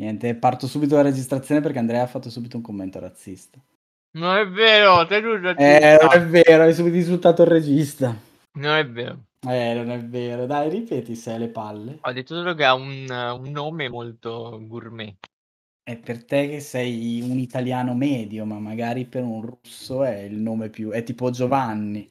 Niente, parto subito dalla registrazione perché Andrea ha fatto subito un commento razzista. Non è vero, te lui Eh, non è vero, hai subito insultato il regista. Non è vero. Eh, non è vero. Dai, ripeti se hai le palle. Ho detto solo che ha un, un nome molto gourmet. È per te che sei un italiano medio, ma magari per un russo è il nome più... è tipo Giovanni.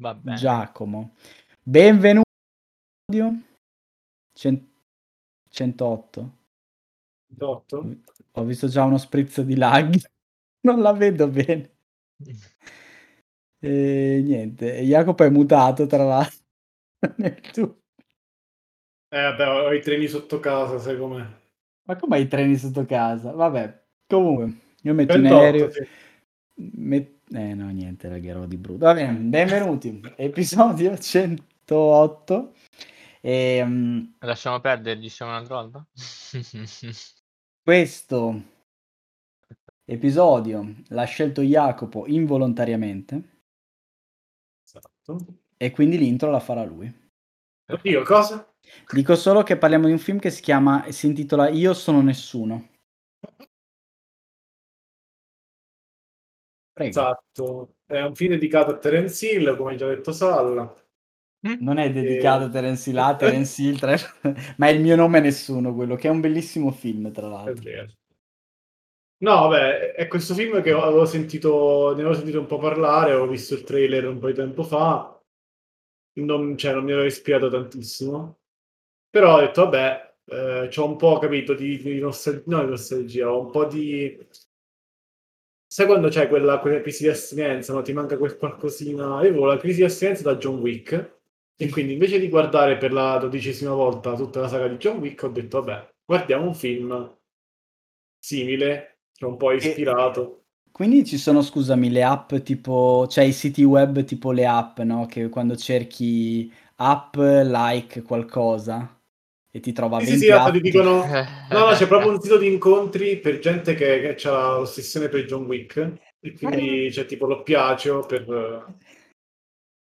Vabbè. Giacomo. Benvenuto. Cent- 108. 8? Ho visto già uno spritz di lag. Non la vedo bene. E niente, Jacopo è mutato tra l'altro. Nel tu- Eh, vabbè, ho i treni sotto casa, sai com'è. Ma come hai i treni sotto casa? Vabbè, comunque, io metto in 28, aereo. sì. met- Eh no, niente, lagherò di brutto. Va bene, benvenuti. Episodio 108. E, mm, Lasciamo perdere, diciamo un'altra volta. questo episodio l'ha scelto Jacopo involontariamente Esatto. e quindi l'intro la farà lui. Oddio, cosa? Dico solo che parliamo di un film che si chiama, si intitola Io sono nessuno. Prego. Esatto. È un film dedicato a Terence Hill, come già detto Salla. Non è dedicato a Terence Hill, a Terence Hill, tra- ma è il mio nome è nessuno quello, che è un bellissimo film, tra l'altro. No, vabbè, è questo film che avevo sentito, ne avevo sentito un po' parlare, ho visto il trailer un po' di tempo fa, non, cioè, non mi aveva ispirato tantissimo, però ho detto, vabbè, eh, c'ho un po' capito di, di nostalgia, no, di nostalgia, ho un po' di... Sai quando c'è quella, quella crisi di astinenza, no? Ti manca quel qualcosina... Avevo la crisi di astinenza da John Wick, e quindi invece di guardare per la dodicesima volta tutta la saga di John Wick, ho detto, vabbè, guardiamo un film simile, che è un po' ispirato. Quindi ci sono, scusami, le app tipo, cioè i siti web tipo le app, no? Che quando cerchi app like qualcosa e ti trova Sì, 20 sì, esatto, ti dicono... No, no, c'è proprio un sito di incontri per gente che, che ha l'ossessione per John Wick, e quindi c'è tipo l'oppiaceo per eh,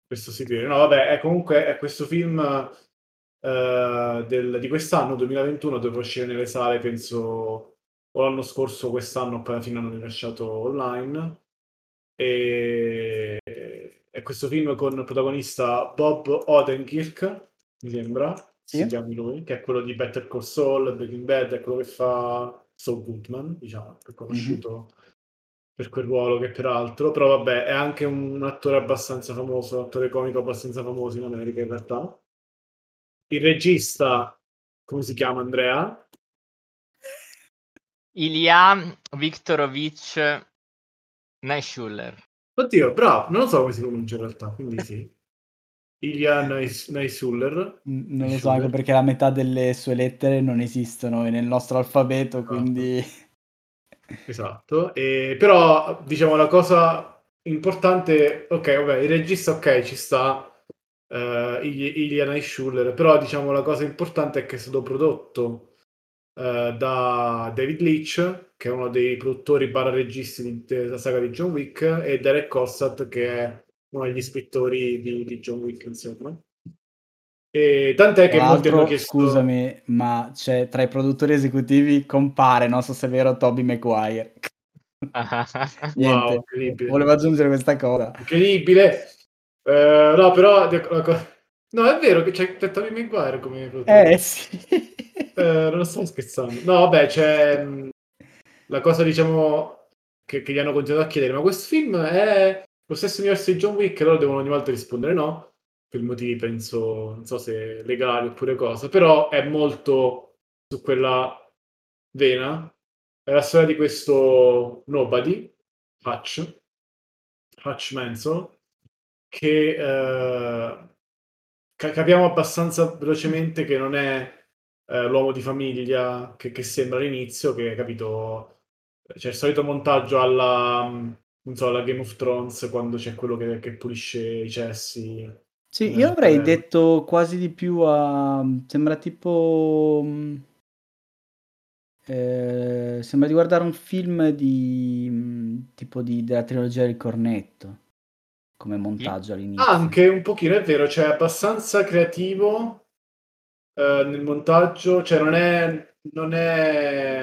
questo sito. No, vabbè, è comunque è questo film eh, del- di quest'anno, 2021, doveva uscire nelle sale, penso, o l'anno scorso, quest'anno, poi alla fine hanno rilasciato online. E è questo film con il protagonista Bob Odenkirk, mi sembra, Sì. si chiami lui, che è quello di Better Call Saul, Breaking Bad, è quello che fa Saul Goodman, diciamo, è conosciuto per quel ruolo che peraltro, però vabbè, è anche un attore abbastanza famoso, un attore comico abbastanza famoso in America in realtà. Il regista, come si chiama Andrea? Ilya Viktorovich Naishuller. Oddio, bravo, non lo so come si pronuncia in realtà, quindi sì. Ilya Nais- Naisuller. N- non lo so anche perché la metà delle sue lettere non esistono nel nostro alfabeto, quindi... Esatto, e, però diciamo la cosa importante, ok, vabbè, il regista ok ci sta, Il- Ilya Naishuller, però diciamo la cosa importante è che è stato prodotto eh, da David Leitch, che è uno dei produttori barra registi della saga di John Wick, e Derek Kossat, che è uno degli scrittori di, di John Wick, insomma. E tant'è che molti hanno chiesto... scusami, ma c'è tra i produttori esecutivi compare, non so se è vero, Toby Maguire. Niente, Wow, incredibile. volevo aggiungere questa cosa. Incredibile. Eh, no, però No, è vero che c'è Tobey Maguire come produttore. Eh sì. Eh, non sto scherzando. No, vabbè, c'è mh, la cosa, diciamo, che, che gli hanno continuato a chiedere, ma questo film è lo stesso universo di John Wick? Loro devono ogni volta rispondere no, per motivi, penso, non so se legali oppure cosa, però è molto su quella vena. È la storia di questo nobody, Hutch, Hutch Mansell, che uh, capiamo abbastanza velocemente che non è uh, l'uomo di famiglia che, che, sembra all'inizio, che capito, c'è il solito montaggio alla, non so, alla Game of Thrones quando c'è quello che, che pulisce i cessi. Sì, io avrei detto quasi di più a... sembra tipo... Mm, eh, sembra di guardare un film di mm, tipo di, della trilogia del cornetto come montaggio all'inizio. Anche un pochino, è vero, cioè è abbastanza creativo eh, nel montaggio, cioè non è, non è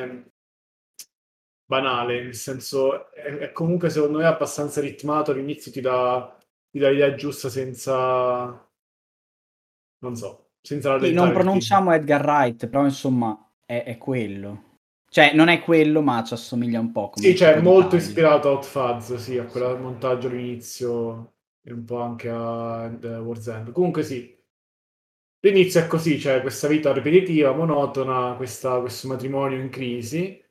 banale, nel senso è, è, comunque secondo me abbastanza ritmato, all'inizio ti dà, ti dà l'idea giusta senza... non so, senza sì, Non pronunciamo Edgar Wright, però insomma è, è quello. Cioè, non è quello, ma ci assomiglia un po'. Come sì, cioè, molto ispirato a Hot Fuzz, sì, a quel montaggio all'inizio e un po' anche a The War's End. Comunque sì, l'inizio è così, cioè questa vita ripetitiva, monotona, questa, questo matrimonio in crisi,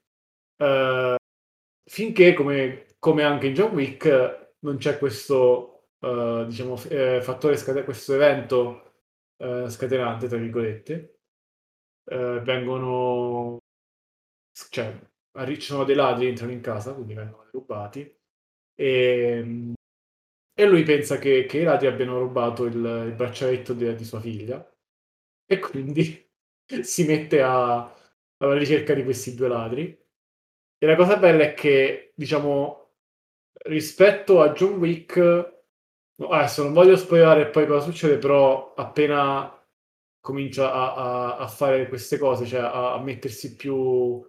eh, finché, come, come, anche in John Wick, non c'è questo, eh, diciamo, eh, fattore, scate- questo evento eh, scatenante, tra virgolette, eh, vengono cioè, ci sono dei ladri, entrano in casa, quindi vengono rubati. E, e lui pensa che, che, i ladri abbiano rubato il, il braccialetto di, di, sua figlia. E quindi si mette a, alla ricerca di questi due ladri. E la cosa bella è che, diciamo, rispetto a John Wick, adesso non voglio spoilerare poi cosa succede, però appena comincia a, a, a fare queste cose, cioè a, a mettersi più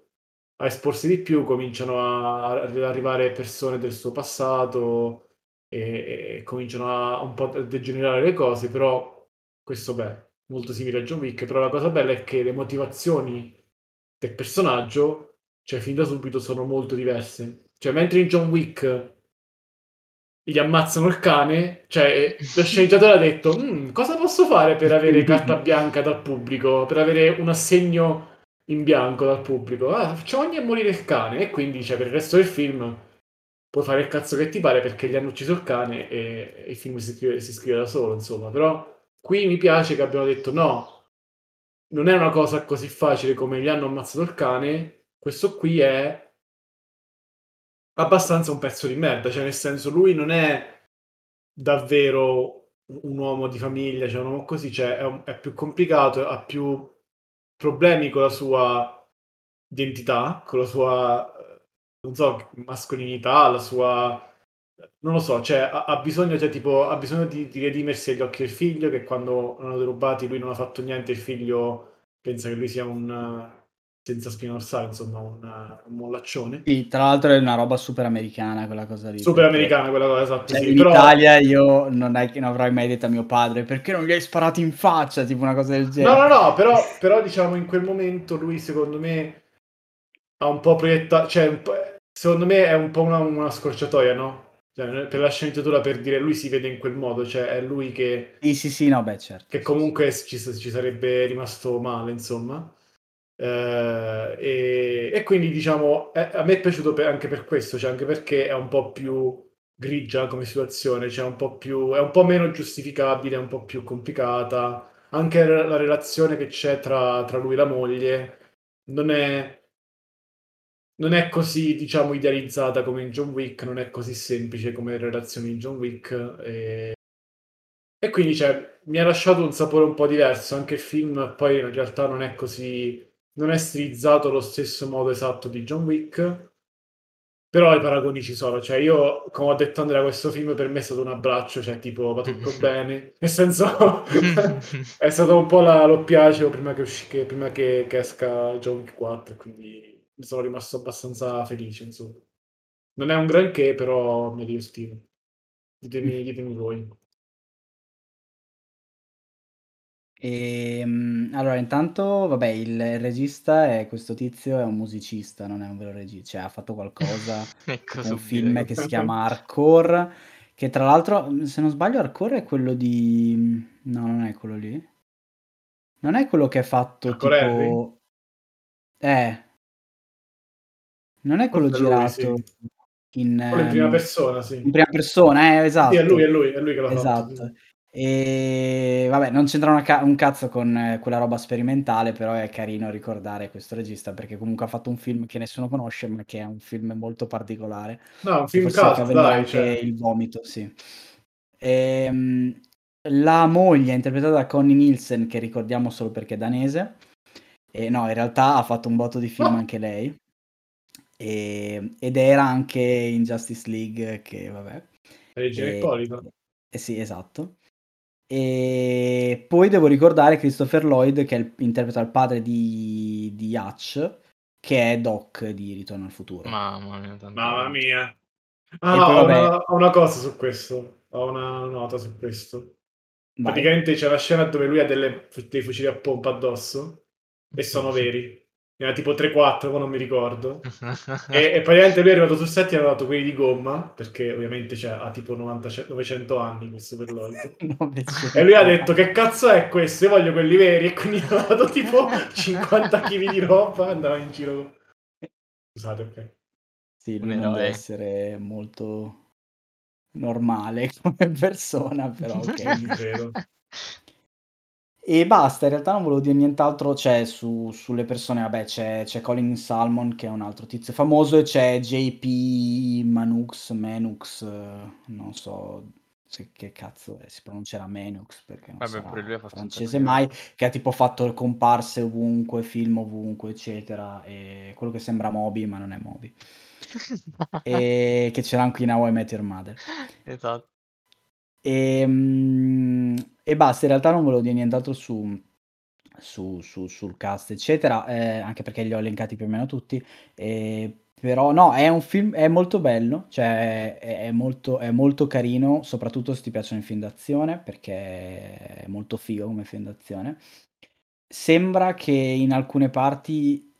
a esporsi di più, cominciano ad arrivare persone del suo passato e, e cominciano a un po' a degenerare le cose, però questo beh, molto simile a John Wick, però la cosa bella è che le motivazioni del personaggio, cioè fin da subito, sono molto diverse. Cioè, mentre in John Wick gli ammazzano il cane, cioè lo sceneggiatore ha detto mm, cosa posso fare per avere carta bianca dal pubblico, per avere un assegno in bianco dal pubblico. Ah, facciamo ogni a morire il cane. E quindi, cioè, per il resto del film puoi fare il cazzo che ti pare perché gli hanno ucciso il cane e, e il film si scrive, si scrive da solo, insomma. Però qui mi piace che abbiano detto no, non è una cosa così facile come gli hanno ammazzato il cane. Questo qui è abbastanza un pezzo di merda, cioè nel senso lui non è davvero un uomo di famiglia, cioè un uomo così, cioè è, un, è più complicato, ha più problemi con la sua identità, con la sua, non so, mascolinità, la sua... Non lo so, cioè ha, ha bisogno, cioè, tipo, ha bisogno di, di, redimersi agli occhi del figlio, che quando l'hanno derubati lui non ha fatto niente, il figlio pensa che lui sia un senza spina dorsale, insomma, un, un mollaccione. Sì, tra l'altro è una roba super americana quella cosa lì. Super americana quella cosa, esatto. Cioè, sì, in però... Italia io non, è che non avrei mai detto a mio padre perché non gli hai sparato in faccia, tipo una cosa del genere. No, no, no, però, però diciamo in quel momento lui secondo me ha un po' proiettato, cioè secondo me è un po' una, una scorciatoia, no? Cioè, per la sceneggiatura per dire lui si vede in quel modo, cioè è lui che... Sì, sì, sì, no, beh, certo. Che comunque ci, ci sarebbe rimasto male, insomma. Uh, e, e, quindi diciamo è, a me è piaciuto per, anche per questo, cioè anche perché è un po' più grigia come situazione, cioè un po' più, è un po' meno giustificabile, è un po' più complicata. Anche la, la relazione che c'è tra, tra, lui e la moglie non è, non è così, diciamo, idealizzata come in John Wick, non è così semplice come le relazioni in John Wick. E, e quindi cioè, mi ha lasciato un sapore un po' diverso. Anche il film poi in realtà non è così non è stilizzato allo stesso modo esatto di John Wick, però i paragoni ci sono. Cioè, io, come ho detto Andrea, questo film per me è stato un abbraccio, cioè, tipo, va tutto bene. Nel senso, è stato un po' la, lo piace prima, che, usci- che, prima che, che esca John Wick 4, quindi mi sono rimasto abbastanza felice, insomma. Non è un granché, però mi divertivo. Ditemi, ditemi voi. Ehm, allora intanto vabbè il regista è questo tizio è un musicista, non è un vero regista, cioè ha fatto qualcosa Ecco, un film che si chiama Hardcore, che tra l'altro, se non sbaglio Hardcore è quello di no, non è quello lì? Non è quello che ha fatto Hardcore tipo eh. Non è quello Forse lui, girato sì. In, in prima ehm, persona, sì. in prima persona, eh, esatto. Sì, è lui, è lui, è lui che l'ha Esatto. fatto. Ehm, vabbè, non c'entra ca un cazzo con quella roba sperimentale, però è carino ricordare questo regista, perché comunque ha fatto un film che nessuno conosce, ma che è un film molto particolare. No, un film venire dai, cioè. il vomito, sì. Ehm, la moglie è interpretata da Connie Nielsen, che ricordiamo solo perché è danese. E no, in realtà ha fatto un botto di film Oh! anche lei. Ehm, ed era anche in Justice League che vabbè. Regina Ehm, Ippolito. eh sì, esatto. E poi devo ricordare Christopher Lloyd che è il interpreta il padre di di Hutch, che è Doc di Ritorno al futuro. Mamma mia, Mamma mia. Ah, poi ho vabbè una ho una cosa su questo. Ho una nota su questo. Vai. Praticamente c'è una scena dove lui ha delle dei fucili a pompa addosso e sono veri. Ne ha tipo 3, 4, mo non mi ricordo. E e praticamente lui è arrivato sul set e aveva dato quelli di gomma, perché ovviamente cioè, ha tipo 90 ce 900 anni Christopher Lloyd. E lui ha detto: "Che cazzo è questo? Io voglio quelli veri" e quindi ha dato tipo 50 chili di roba e andava in giro Scusate, okay. Sì, lui non deve eroe. essere molto normale come persona, però. Vero. E basta, in realtà non volevo dire nient'altro, cioè su sulle persone vabbè c'è c'è Colin Salmon che è un altro tizio famoso e c'è JP Manux Manux, non so se che cazzo è, si pronuncerà Manux perché non Vabbè, pure lui francese mai, che ha tipo fatto comparse ovunque, film ovunque, eccetera, e quello che sembra Moby ma non è Moby. E che c'era anche in How I Met Your Mother. Esatto. Ehm, e basta, in realtà non volevo dire nient'altro su su su sul cast eccetera, ehm, anche perché li ho elencati più o meno tutti, ehm, però no, è un film è molto bello, cioè è molto è molto carino, soprattutto se ti piacciono i film d'azione, perché è molto figo come film d'azione. Sembra che in alcune parti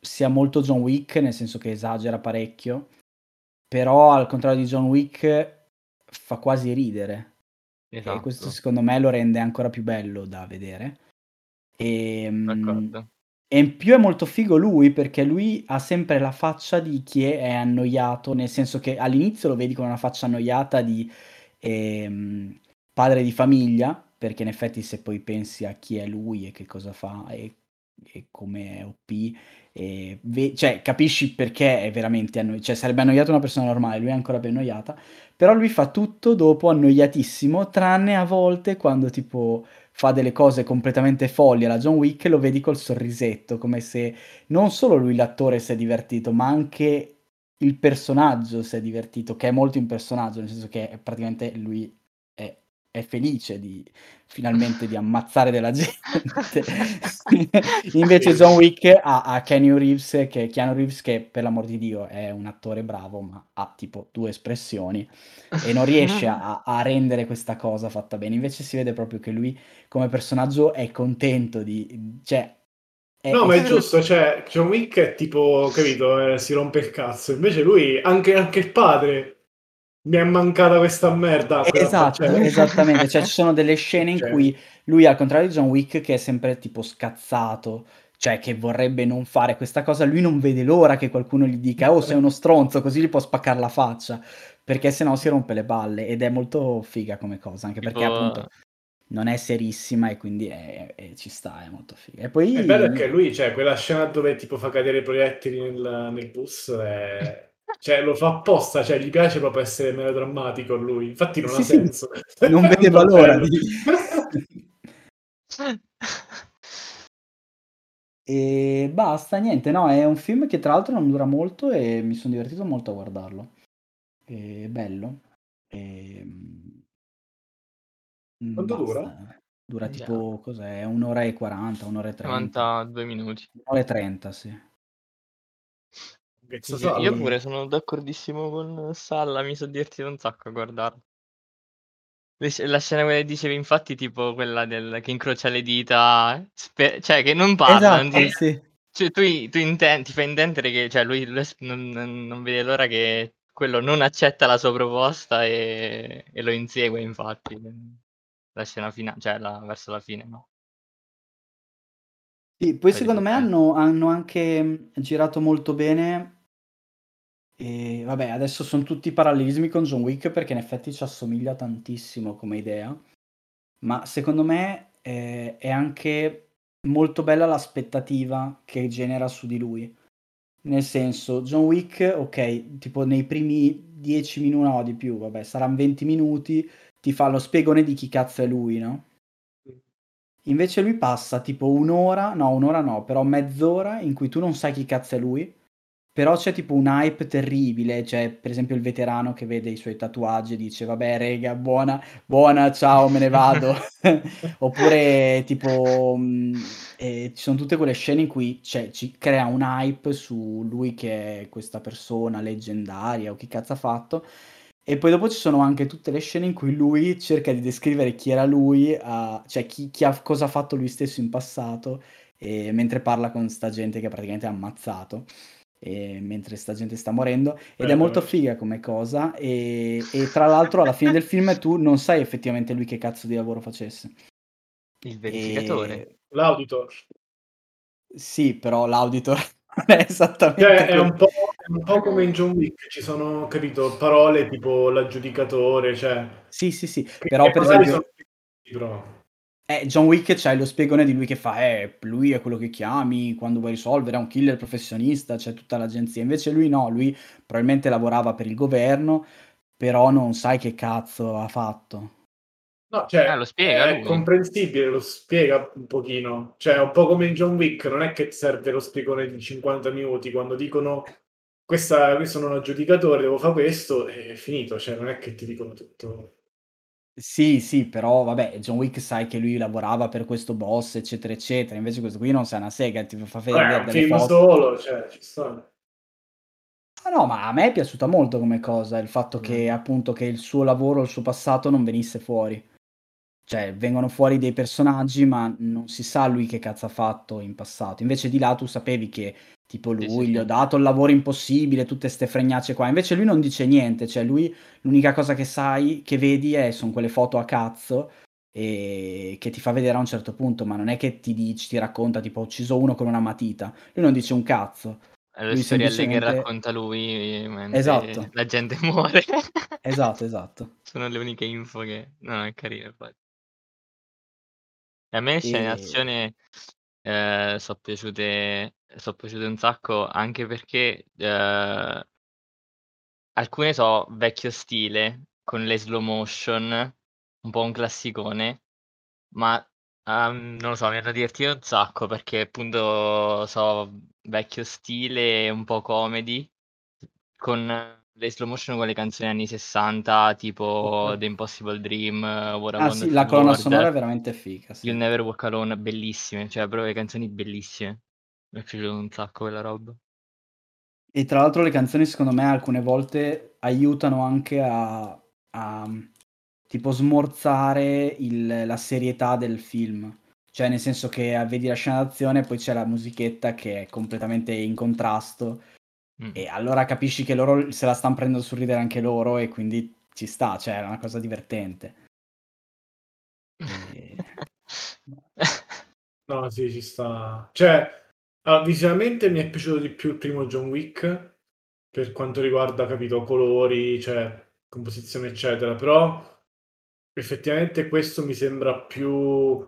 sia molto John Wick, nel senso che esagera parecchio, però al contrario di John Wick fa quasi ridere. E questo Esatto. secondo me lo rende ancora più bello da vedere. Ehm, D'accordo. e in più è molto figo lui, perché lui ha sempre la faccia di chi è annoiato, nel senso che all'inizio lo vedi con una faccia annoiata di, ehm, padre di famiglia, perché in effetti se poi pensi a chi è lui e che cosa fa e e come è OP, ehm, ve cioè capisci perché è veramente annoi cioè sarebbe annoiato una persona normale, lui è ancora più annoiata, però lui fa tutto dopo annoiatissimo, tranne a volte quando tipo fa delle cose completamente folli alla John Wick e lo vedi col sorrisetto, come se non solo lui l'attore si è divertito, ma anche il personaggio si è divertito, che è molto un personaggio, nel senso che praticamente lui è felice di finalmente di ammazzare della gente. Invece. John Wick ha ha Keanu Reeves che Keanu Reeves che per l'amor di Dio è un attore bravo, ma ha tipo 2 espressioni e non riesce a a rendere questa cosa fatta bene. Invece si vede proprio che lui come personaggio è contento di cioè è No, è ma è giusto, cioè John Wick è tipo, capito, ehm, si rompe il cazzo. Invece lui anche anche il padre: "Mi è mancata questa merda", fa Esatto, cioè esattamente. Cioè ci sono delle scene in Cioè cui lui al contrario di John Wick che è sempre tipo scazzato, cioè che vorrebbe non fare questa cosa, lui non vede l'ora che qualcuno gli dica: "Oh sei uno stronzo", così gli può spaccar la faccia, perché se no si rompe le balle ed è molto figa come cosa, anche perché appunto non è serissima e quindi è è ci sta, è molto figa. E poi il bello è che lui cioè quella scena dove tipo fa cadere i proiettili nel nel bus è cioè lo fa apposta, cioè gli piace proprio essere melodrammatico lui, infatti non ha Sì, sì, senso. non vedeva l'ora di E basta, niente, no, è un film che tra l'altro non dura molto e mi son divertito molto a guardarlo. È bello. Ehm Mhmm, Quanto dura? basta. Dura Andiamo. tipo cos'è? 1 ora e 40, 1 ora e 30. 92 minuti. 1 ora e 30, sì. Io Salla. pure sono d'accordissimo con Salla, mi so divertito un sacco a guardarlo. La scena che dicevi infatti, tipo quella del che incrocia le dita, spe cioè che non parla, Esatto, di sì. cioè tu tu inten ti fa intendere che cioè lui lui non non vede l'ora che quello non accetta la sua proposta, e e lo insegue infatti, la scena fina cioè la verso la fine, no? Sì, poi secondo me hanno hanno anche, girato molto bene E vabbè, adesso son tutti parallelismi con John Wick perché in effetti ci assomiglia tantissimo come idea, ma secondo me, ehm, è anche molto bella l'aspettativa che genera su di lui. Nel senso, John Wick, ok, tipo nei primi 10 minuti, no di più, vabbè, saranno 20 minuti, ti fa lo spiegone di chi cazzo è lui, no? Invece lui passa tipo un'ora, no, un'ora no, però mezz'ora in cui tu non sai chi cazzo è lui, però c'è tipo un hype terribile, c'è per esempio il veterano che vede i suoi tatuaggi e dice vabbè rega, buona, buona, ciao, me ne vado. Oppure tipo mh, eh, ci sono tutte quelle scene in cui cioè, ci crea un hype su lui che è questa persona leggendaria o chi cazzo ha fatto. E poi dopo ci sono anche tutte le scene in cui lui cerca di descrivere chi era lui, uh, cioè chi, chi ha, cosa ha fatto lui stesso in passato, e, mentre parla con sta gente che praticamente ha ammazzato e mentre sta gente sta morendo ed è molto figa come cosa e, e, tra l'altro alla fine del film tu non sai effettivamente lui che cazzo di lavoro facesse. Il verificatore. E... l'auditor. Sì però l'auditor è esattamente cioè, è, un è, un po', come in John Wick ci sono capito parole tipo l'aggiudicatore cioè sì sì sì però per esempio sono... Eh, John Wick c'hai lo spiegone di lui che fa, eh, lui è quello che chiami quando vuoi risolvere, è un killer professionista, c'è tutta l'agenzia. Invece lui no, lui probabilmente lavorava per il governo, però non sai che cazzo ha fatto. No, cioè, eh, lo spiega, è lui. comprensibile, lo spiega un pochino. Cioè, un po' come in John Wick, non è che serve lo spiegone di 50 minuti, quando dicono questa, questo sono un aggiudicatore, devo fare questo, è finito, cioè non è che ti dicono tutto sì, sì, però vabbè, John Wick sai che lui lavorava per questo boss, eccetera, eccetera. Invece questo qui non sa una sega, ti fa vedere Beh, un film foto. solo, cioè, ci sta. Ah no, ma a me è piaciuta molto come cosa, il fatto che mm. appunto che il suo lavoro, il suo passato non venisse fuori. Cioè, vengono fuori dei personaggi, ma non si sa lui che cazzo ha fatto in passato. Invece di là tu sapevi che Tipo lui, sì, sì, gli ho dato il lavoro impossibile, tutte ste fregnacce qua. Invece lui non dice niente, cioè lui l'unica cosa che sai, che vedi è, sono quelle foto a cazzo e che ti fa vedere a un certo punto, ma non è che ti dici, ti racconta tipo ho ucciso uno con una matita. Lui non dice un cazzo. È storielle semplicemente... che racconta lui mentre esatto. la gente muore. esatto, esatto. Sono le uniche info che... non è carino. Poi. A me scene e... azione eh, so' piaciute so' piaciute un sacco anche perché, ehm alcune so' vecchio stile, con le slow motion, un po' un classicone, ma, uhm, non lo so, mi hanno divertito un sacco perché appunto so' vecchio stile, un po' comedy, con le slow motion con le canzoni anni '60 tipo The Impossible Dream, What a Ah sì, la colonna sonora è veramente figa, You'll sì. Never Walk Alone, bellissime, cioè proprio le canzoni bellissime. Mi è piaciuto un sacco quella roba. E tra l'altro le canzoni secondo me alcune volte aiutano anche a a tipo smorzare il la serietà del film. Cioè nel senso che, vedi la scena d'azione e poi c'è la musichetta che è completamente in contrasto Mm. E allora capisci che loro se la stanno prendendo sul ridere anche loro e quindi ci sta, cioè è una cosa divertente. E... no, sì, ci sta. Cioè, allora, visivamente mi è piaciuto di più il primo John Wick per quanto riguarda, capito, colori, cioè composizione, eccetera, però effettivamente questo mi sembra più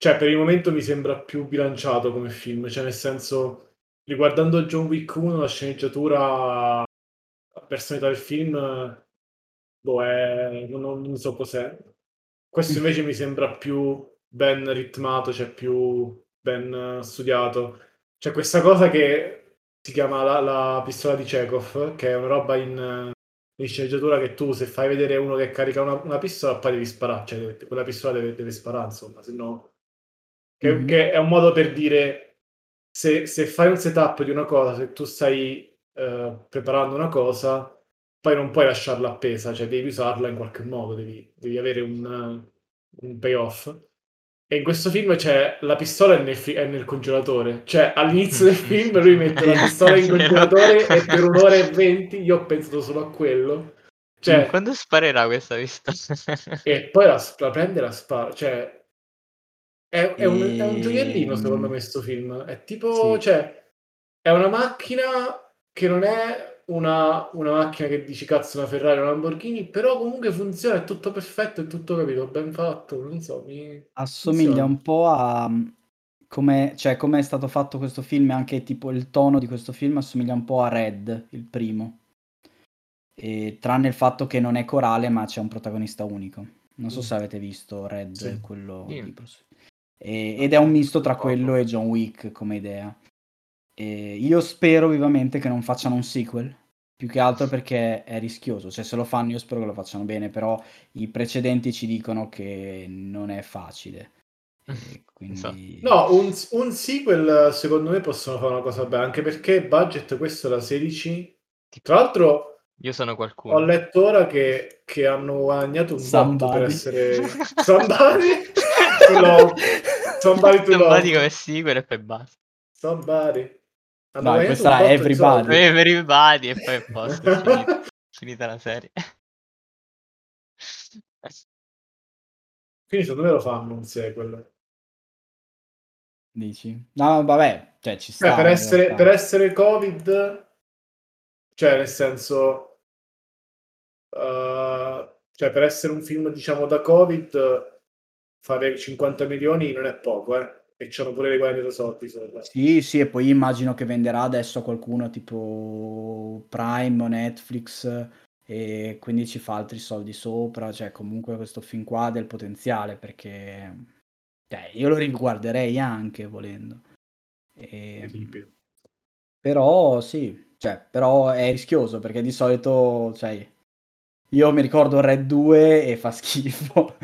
cioè per il momento mi sembra più bilanciato come film, cioè nel senso riguardando John Wick 1, la sceneggiatura, la personalità del film, boh, è... non, non so cos'è. Questo invece mi sembra più ben ritmato, cioè più ben studiato. C'è questa cosa che si chiama la, la pistola di Chekhov, che è una roba in, in, sceneggiatura che tu se fai vedere uno che carica una, una pistola poi devi sparare, cioè quella pistola deve, deve sparare, insomma, se no... Che, mm-hmm. che è un modo per dire se, se, fai un setup di una cosa, se tu stai uh, preparando una cosa, poi non puoi lasciarla appesa, cioè devi usarla in qualche modo, devi, devi avere un, un, payoff. E in questo film c'è la pistola è nel, è nel congelatore, cioè all'inizio del film lui mette la pistola in congelatore e per un'ora e venti io ho pensato solo a quello. Cioè, Quando sparerà questa pistola? e poi la, la prende e la spara, cioè è, è, un, è un gioiellino secondo me questo film. È tipo, sì. cioè, è una macchina che non è una, una macchina che dici cazzo una Ferrari, una Lamborghini, però comunque funziona, è tutto perfetto, è tutto capito, ben fatto, non so, mi... Assomiglia funziona. un po' a mm, come, cioè, come è stato fatto questo film, e anche tipo il tono di questo film assomiglia un po' a Red, il primo. E, tranne il fatto che non è corale, ma c'è un protagonista unico. Non so Mm. se avete visto Red, Sì. quello Sì. di Bruce. E- ed è un misto tra quello e John Wick come idea. E io spero vivamente che non facciano un sequel, più che altro perché è rischioso. Cioè, se lo fanno, io spero che lo facciano bene, però i precedenti ci dicono che non è facile. E quindi... No, un, un sequel secondo me possono fare una cosa bella, anche perché budget questo da 16. Tra l'altro Io sono ho qualcuno. letto ora che, che hanno guadagnato un botto per Somebody. essere... Somebody? To love. Somebody to Non love. dico che sequel e poi basta. Somebody. Hanno guadagnato questa è Everybody. soldi. Eh, Everybody e poi è posto, è finita, finita la serie. Quindi secondo me lo fanno un sequel. Dici? No, vabbè, cioè ci sta. Cioè, per, essere, per essere Covid, cioè nel senso, uh, cioè per essere un film diciamo da Covid, fare 50 milioni non è poco, eh. E c'hanno pure le guadagnate soldi sopra. Sì, sì, e poi immagino che venderà adesso a qualcuno tipo Prime o Netflix e quindi ci fa altri soldi sopra, cioè comunque questo film qua ha del potenziale perché cioè, io lo riguarderei anche volendo. E-. Però sì, cioè, però è rischioso perché di solito, cioè, io mi ricordo Red 2 e fa schifo.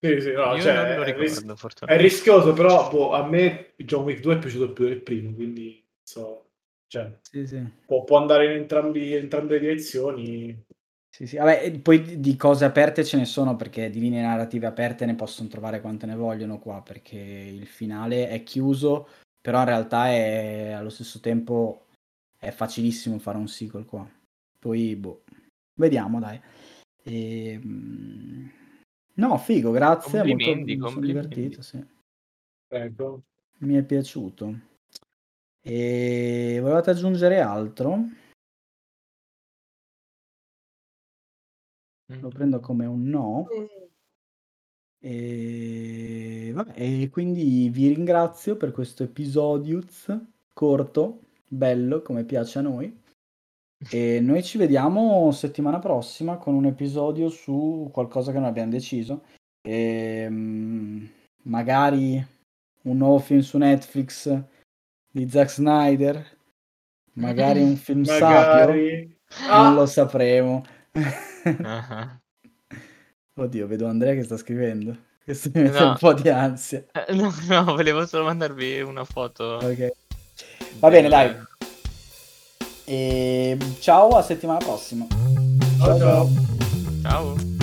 Sì, sì, no, Io cioè, non lo è, ris- ricordo, è rischioso, però boh, a me John Wick 2 è piaciuto più del primo, quindi so, cioè, Sì, sì. può, può andare in entrambi, entrambe le direzioni. Sì, sì, vabbè, poi di- cose aperte ce ne sono perché di linee narrative aperte ne possono trovare quante ne vogliono qua perché il finale è chiuso, però in realtà è allo stesso tempo è facilissimo fare un sequel qua. Poi, boh, vediamo dai. E, mm, no, figo, grazie, molto, Complimenti, mi sono divertito, sì. Ecco. Mi è piaciuto. E volevate aggiungere altro? Lo prendo come un no. E, vabbè, e quindi vi ringrazio per questo episodio corto, bello, come piace a noi. E noi ci vediamo settimana prossima con un episodio su qualcosa che non abbiamo deciso. E, mm, magari un nuovo film su Netflix di Zack Snyder. Magari un film sapio. Magari... Non lo Ah, sapremo. Ah, Oddio, vedo Andrea che sta scrivendo. Questo mi mette No. un po' di ansia. No, no, volevo solo mandarvi una foto. Ok. Va bene, dai. E ciao, a settimana prossima. ciao, ciao. Ciao.